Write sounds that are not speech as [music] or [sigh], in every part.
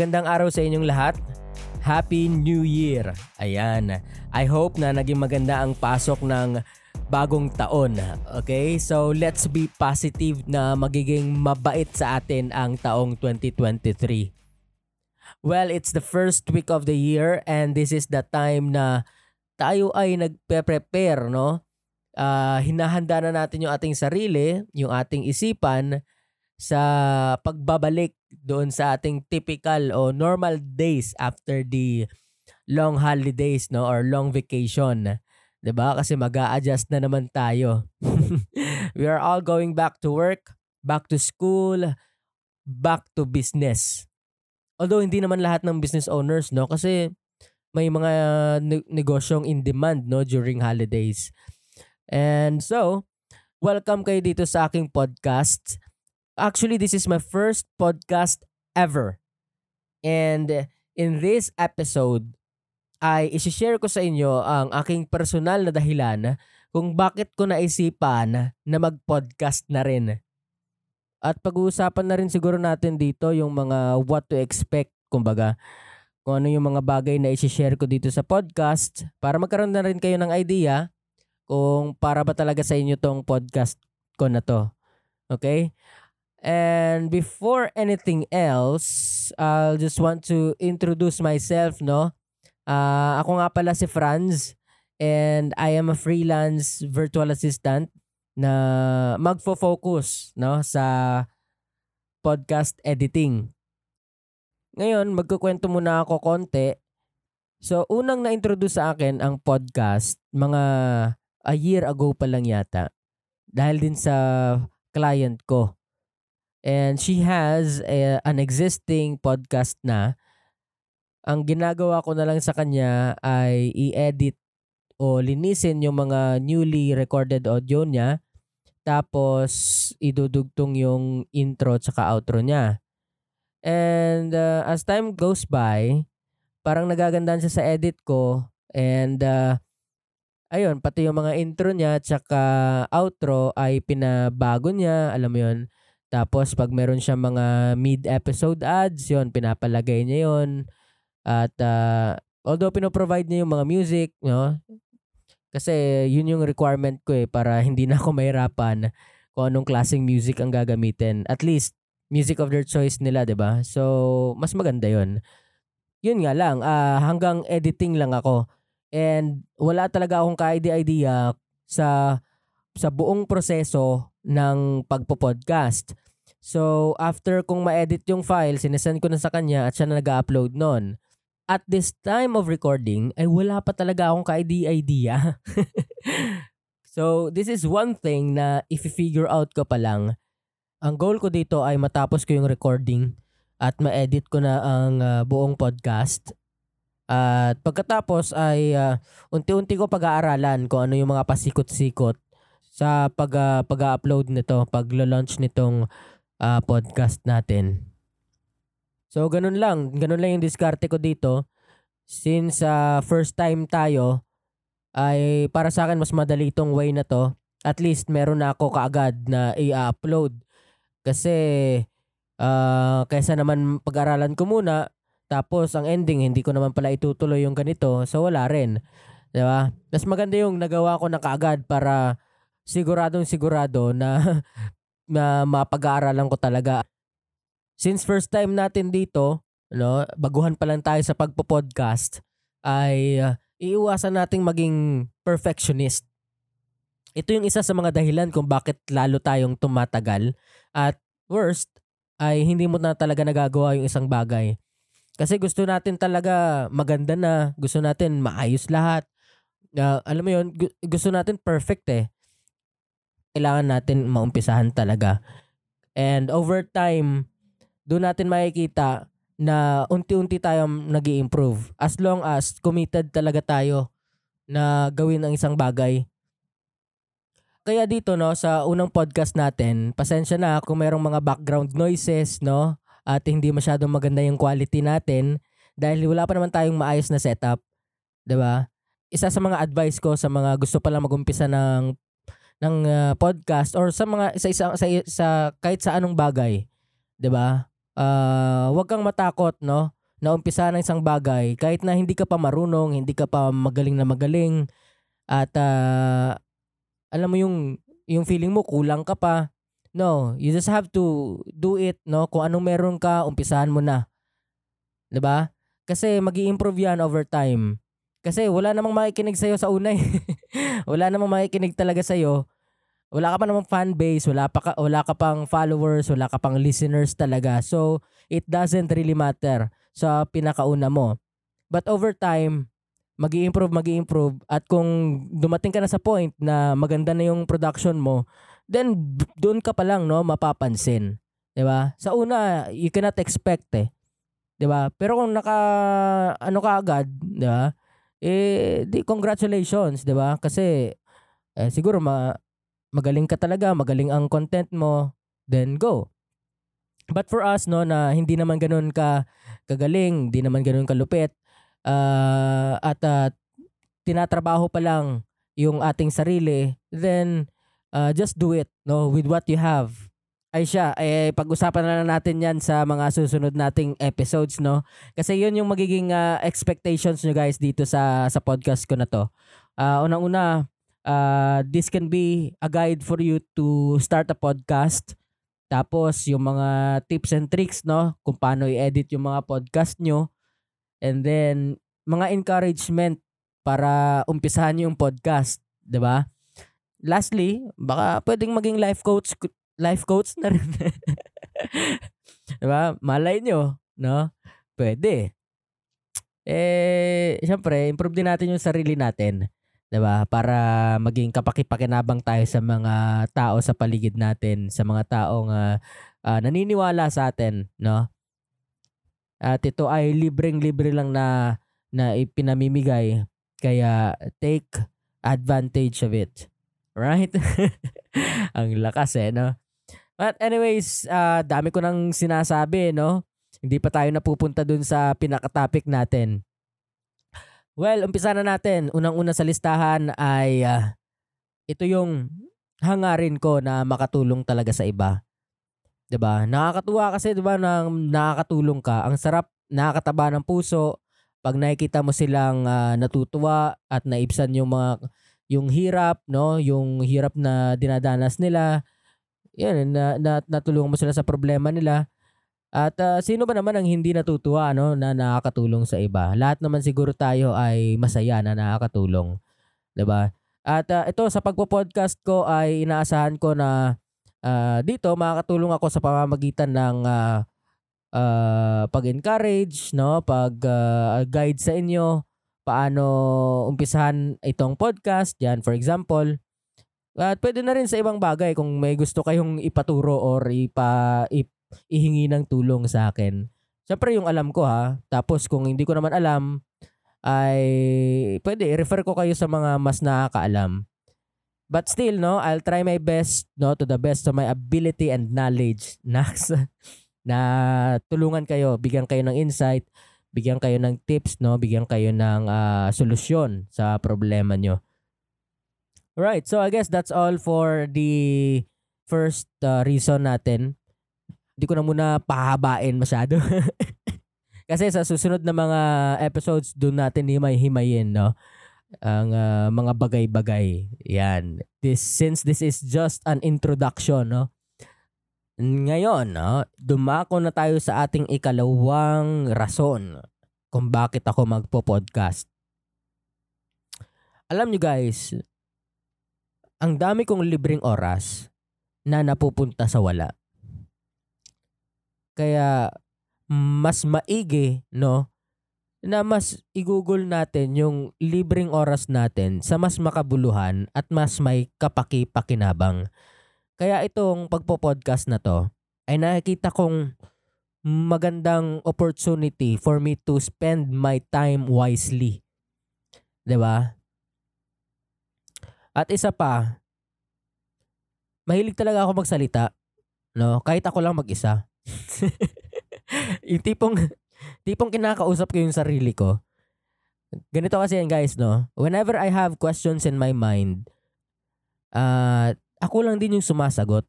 magandang araw sa inyong lahat. Happy New Year. Ayan. I hope na naging maganda ang pasok ng bagong taon. Okay? So, let's be positive na magiging mabait sa atin ang taong 2023. Well, it's the first week of the year and this is the time na tayo ay nagpe-prepare, no? Uh, hinahanda na natin yung ating sarili, yung ating isipan sa pagbabalik doon sa ating typical o normal days after the long holidays no or long vacation. 'Di ba? Kasi mag-a-adjust na naman tayo. [laughs] We are all going back to work, back to school, back to business. Although hindi naman lahat ng business owners no kasi may mga ne- negosyong in demand no during holidays. And so, welcome kayo dito sa aking podcast Actually, this is my first podcast ever. And in this episode, ay isi-share ko sa inyo ang aking personal na dahilan kung bakit ko naisipan na mag-podcast na rin. At pag-uusapan na rin siguro natin dito yung mga what to expect, kumbaga, kung ano yung mga bagay na isi-share ko dito sa podcast para magkaroon na rin kayo ng idea kung para ba talaga sa inyo tong podcast ko na to. Okay? And before anything else, I'll just want to introduce myself, no? Uh, ako nga pala si Franz and I am a freelance virtual assistant na magfo-focus no sa podcast editing. Ngayon, magkukwento muna ako konti. So, unang na-introduce sa akin ang podcast mga a year ago pa lang yata. Dahil din sa client ko And she has a, an existing podcast na. Ang ginagawa ko na lang sa kanya ay i-edit o linisin yung mga newly recorded audio niya. Tapos idudugtong yung intro at saka outro niya. And uh, as time goes by, parang nagagandaan siya sa edit ko. And uh, ayun, pati yung mga intro niya at saka outro ay pinabago niya. Alam mo yun, tapos pag meron siyang mga mid-episode ads, yon pinapalagay niya yon. At uh, although pino-provide niya yung mga music, no? Kasi yun yung requirement ko eh para [laughs] hindi na ako mahirapan kung anong klaseng music ang gagamitin. At least music of their choice nila, 'di ba? So, mas maganda 'yon. Yun nga lang, uh, hanggang editing lang ako. And wala talaga akong ka-idea sa sa buong proseso ng pagpo-podcast. So, after kong ma-edit yung file, sinesend ko na sa kanya at siya na nag-upload nun. At this time of recording, ay wala pa talaga akong ka-idea. [laughs] so, this is one thing na if-figure out ko pa lang. Ang goal ko dito ay matapos ko yung recording at ma-edit ko na ang uh, buong podcast. At pagkatapos ay uh, unti-unti ko pag-aaralan kung ano yung mga pasikot-sikot sa pag uh, pag-upload nito, pag-launch nitong uh, podcast natin. So ganun lang, ganun lang yung diskarte ko dito. Since uh, first time tayo ay para sa akin mas madali itong way na to. At least meron na ako kaagad na i-upload. Kasi uh, kaysa naman pag-aralan ko muna tapos ang ending hindi ko naman pala itutuloy yung ganito. So wala rin. 'Di ba? Mas maganda yung nagawa ko na kaagad para siguradong sigurado na [laughs] na mapag-aaralan ko talaga. Since first time natin dito, no, baguhan pa lang tayo sa pagpo-podcast, ay uh, iiwasan nating maging perfectionist. Ito yung isa sa mga dahilan kung bakit lalo tayong tumatagal at worst ay hindi mo na talaga nagagawa yung isang bagay. Kasi gusto natin talaga maganda na, gusto natin maayos lahat. Uh, alam mo yun, gusto natin perfect eh kailangan natin maumpisahan talaga. And over time, doon natin makikita na unti-unti tayong nag improve As long as committed talaga tayo na gawin ang isang bagay. Kaya dito no sa unang podcast natin, pasensya na kung mayroong mga background noises no at hindi masyadong maganda yung quality natin dahil wala pa naman tayong maayos na setup, 'di ba? Isa sa mga advice ko sa mga gusto pa lang magumpisa ng ng uh, podcast or sa mga sa isa sa, sa kahit sa anong bagay, 'di ba? uh, wag kang matakot, no? Na umpisa ng isang bagay kahit na hindi ka pa marunong, hindi ka pa magaling na magaling at uh, alam mo yung yung feeling mo kulang ka pa. No, you just have to do it, no? Kung anong meron ka, umpisahan mo na. 'Di ba? Kasi magi improve yan over time. Kasi wala namang makikinig sa'yo sa una eh. [laughs] wala namang makikinig talaga sa'yo. Wala ka pa namang fan base, wala, pa ka, wala ka pang followers, wala ka pang listeners talaga. So, it doesn't really matter sa pinakauna mo. But over time, mag improve mag improve At kung dumating ka na sa point na maganda na yung production mo, then doon ka pa lang no, mapapansin. 'Di ba? Sa una, you cannot expect eh. 'Di ba? Pero kung naka ano ka agad, 'di ba? Eh di congratulations, 'di ba? Kasi eh, siguro ma magaling ka talaga, magaling ang content mo, then go. But for us no na hindi naman ganoon ka kagaling, hindi naman ganoon kalupit uh, at uh, tinatrabaho pa lang yung ating sarili, then uh, just do it no with what you have. Ay siya, eh pag-usapan na natin 'yan sa mga susunod nating episodes no. Kasi 'yun yung magiging uh, expectations nyo guys dito sa sa podcast ko na to. Uh, unang-una, uh, this can be a guide for you to start a podcast. Tapos yung mga tips and tricks no kung paano i-edit yung mga podcast nyo. And then mga encouragement para umpisahan yung podcast, 'di ba? Lastly, baka pwedeng maging life coach life coach na rin. [laughs] 'Di ba? Malay nyo, no? Pwede. Eh, syempre, improve din natin yung sarili natin. 'di ba? Para maging kapakipakinabang tayo sa mga tao sa paligid natin, sa mga taong uh, uh, naniniwala sa atin, no? At ito ay libreng-libre lang na na ipinamimigay kaya take advantage of it. Right? [laughs] Ang lakas eh, no? But anyways, uh, dami ko nang sinasabi, no? Hindi pa tayo napupunta dun sa pinaka-topic natin. Well, umpisa na natin. Unang-una sa listahan ay uh, ito yung hangarin ko na makatulong talaga sa iba. 'Di ba? Nakakatuwa kasi 'di ba nang nakakatulong ka. Ang sarap, nakakataba ng puso pag nakikita mo silang uh, natutuwa at naibsan yung mga yung hirap, no? Yung hirap na dinadanas nila. Yan, na, na natulungan mo sila sa problema nila. At uh, sino ba naman ang hindi natutuwa no na nakakatulong sa iba? Lahat naman siguro tayo ay masaya na nakakatulong, 'di ba? At uh, ito sa pagpo-podcast ko ay inaasahan ko na uh, dito makakatulong ako sa pamamagitan ng uh, uh, pag-encourage, no, pag-guide uh, sa inyo paano umpisahan itong podcast, yan for example. At pwede na rin sa ibang bagay kung may gusto kayong ipaturo or ipa, ip, ihingi ng tulong sa akin. Siyempre yung alam ko ha. Tapos kung hindi ko naman alam, ay pwede i-refer ko kayo sa mga mas nakakaalam. But still, no, I'll try my best, no, to the best of my ability and knowledge [laughs] na, na tulungan kayo, bigyan kayo ng insight, bigyan kayo ng tips, no, bigyan kayo ng uh, solusyon sa problema nyo. Right, so I guess that's all for the first uh, reason natin hindi ko na muna pahabain masyado. [laughs] Kasi sa susunod na mga episodes doon natin himay-himayin, no? Ang uh, mga bagay-bagay. Yan. This since this is just an introduction, no? Ngayon, no, dumako na tayo sa ating ikalawang rason kung bakit ako magpo-podcast. Alam nyo guys, ang dami kong libreng oras na napupunta sa wala. Kaya mas maigi, no? Na mas i-google natin yung libreng oras natin sa mas makabuluhan at mas may kapaki-pakinabang. Kaya itong pagpo-podcast na to ay nakikita kong magandang opportunity for me to spend my time wisely. 'Di ba? At isa pa, mahilig talaga ako magsalita, no? Kahit ako lang mag-isa. [laughs] yung tipong, tipong kinakausap ko yung sarili ko. Ganito kasi yan guys, no? Whenever I have questions in my mind, uh, ako lang din yung sumasagot.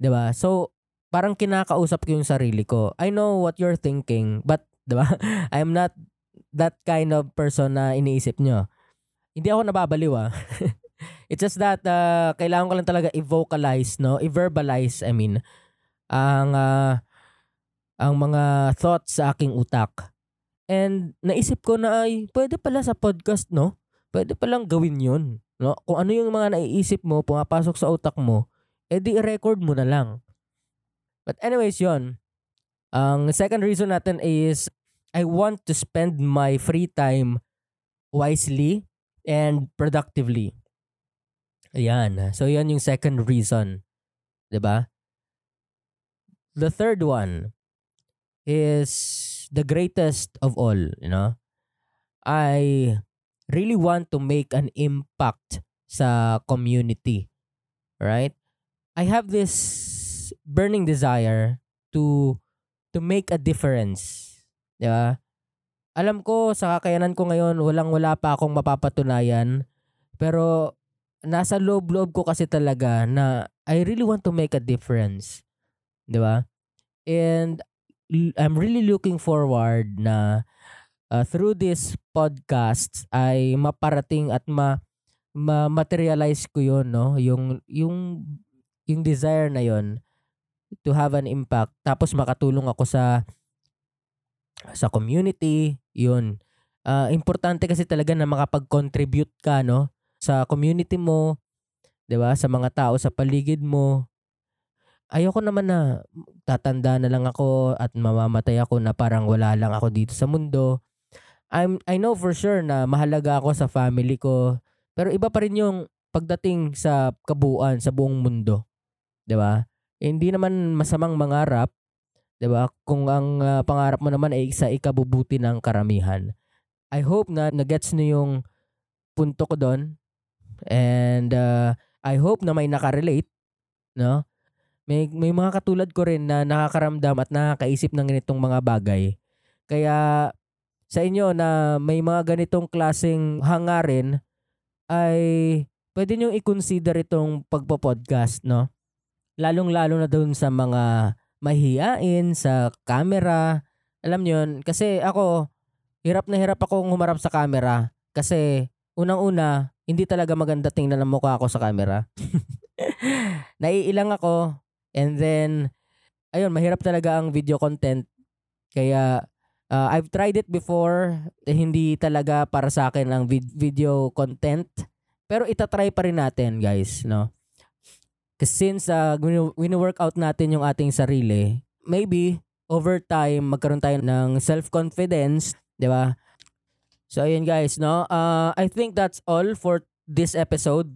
'Di ba? So, parang kinakausap ko yung sarili ko. I know what you're thinking, but, di ba? [laughs] I'm not that kind of person na iniisip nyo. Hindi ako nababaliw ah. [laughs] It's just that uh, kailangan ko lang talaga i-vocalize, no? I-verbalize, I mean, ang uh, ang mga thoughts sa aking utak. And naisip ko na ay pwede pala sa podcast, no? Pwede palang gawin 'yon, no? Kung ano yung mga naiisip mo, pumapasok sa utak mo, edi i-record mo na lang. But anyways, 'yon. Ang second reason natin is I want to spend my free time wisely and productively. Ayan. So, yan yung second reason. ba? Diba? The third one is the greatest of all, you know. I really want to make an impact sa community. Right? I have this burning desire to to make a difference. 'Di ba? Alam ko sa kakayanan ko ngayon walang wala pa akong mapapatunayan pero nasa loob-loob ko kasi talaga na I really want to make a difference. 'Di ba? And I'm really looking forward na uh, through this podcast ay maparating at ma, ma-materialize ko 'yon, no? Yung yung yung desire na 'yon to have an impact tapos makatulong ako sa sa community, 'yun. Uh, importante kasi talaga na makapag-contribute ka, no? sa community mo, 'di ba? Sa mga tao sa paligid mo. Ayoko naman na tatanda na lang ako at mamamatay ako na parang wala lang ako dito sa mundo. I'm I know for sure na mahalaga ako sa family ko. Pero iba pa rin yung pagdating sa kabuuan sa buong mundo. 'Di ba? Eh, hindi naman masamang mangarap, 'di ba? Kung ang uh, pangarap mo naman ay sa ikabubuti ng karamihan. I hope na nagets niyo yung punto ko doon And uh, I hope na may nakarelate, no? May may mga katulad ko rin na nakakaramdam at nakakaisip ng ganitong mga bagay. Kaya sa inyo na may mga ganitong klaseng hangarin ay pwede niyo i-consider itong pagpo-podcast, no? Lalong-lalo na doon sa mga mahihiyain sa camera. Alam niyo yun, kasi ako hirap na hirap akong humarap sa camera kasi unang-una hindi talaga maganda tingnan ng mukha ko sa camera. [laughs] Naiilang ako and then ayun, mahirap talaga ang video content. Kaya uh, I've tried it before, eh, hindi talaga para sa akin ang vid- video content. Pero itatry pa rin natin, guys, no? Kasi since uh, wini-workout natin yung ating sarili, maybe over time magkaroon tayo ng self-confidence, 'di ba? So ayun guys, no? Uh, I think that's all for this episode.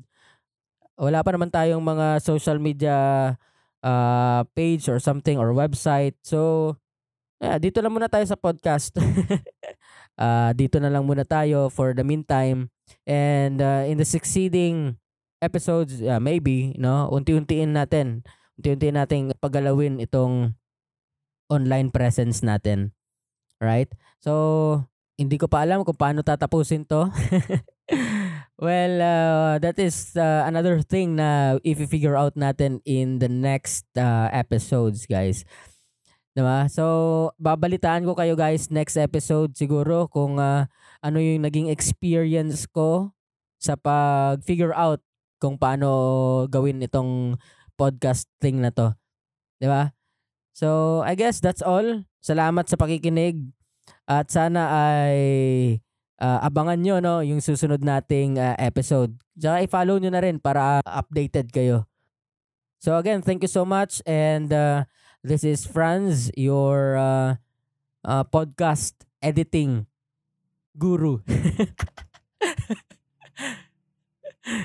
Wala pa naman tayong mga social media uh, page or something or website. So yeah, dito lang muna tayo sa podcast. uh, [laughs] dito na lang muna tayo for the meantime. And uh, in the succeeding episodes, yeah, maybe, no? Unti-untiin natin. Unti-untiin nating pagalawin itong online presence natin. Right? So, hindi ko pa alam kung paano tatapusin to. [laughs] well, uh, that is uh, another thing na if you figure out natin in the next uh, episodes, guys. Diba? So, babalitaan ko kayo guys next episode siguro kung uh, ano yung naging experience ko sa pag-figure out kung paano gawin itong podcast thing na to. 'Di ba? So, I guess that's all. Salamat sa pakikinig. At sana ay uh, abangan nyo no, yung susunod nating uh, episode. Tsaka i-follow nyo na rin para updated kayo. So again, thank you so much. And uh, this is Franz, your uh, uh, podcast editing guru. [laughs]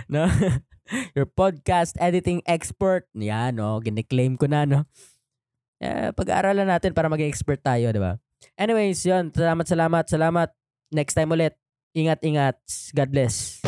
no? [laughs] [laughs] your podcast editing expert. Yan, no? Gine-claim ko na, no? Eh, pag-aaralan natin para maging expert tayo, di ba? Anyways, yun. Salamat, salamat, salamat. Next time ulit. Ingat, ingat. God bless.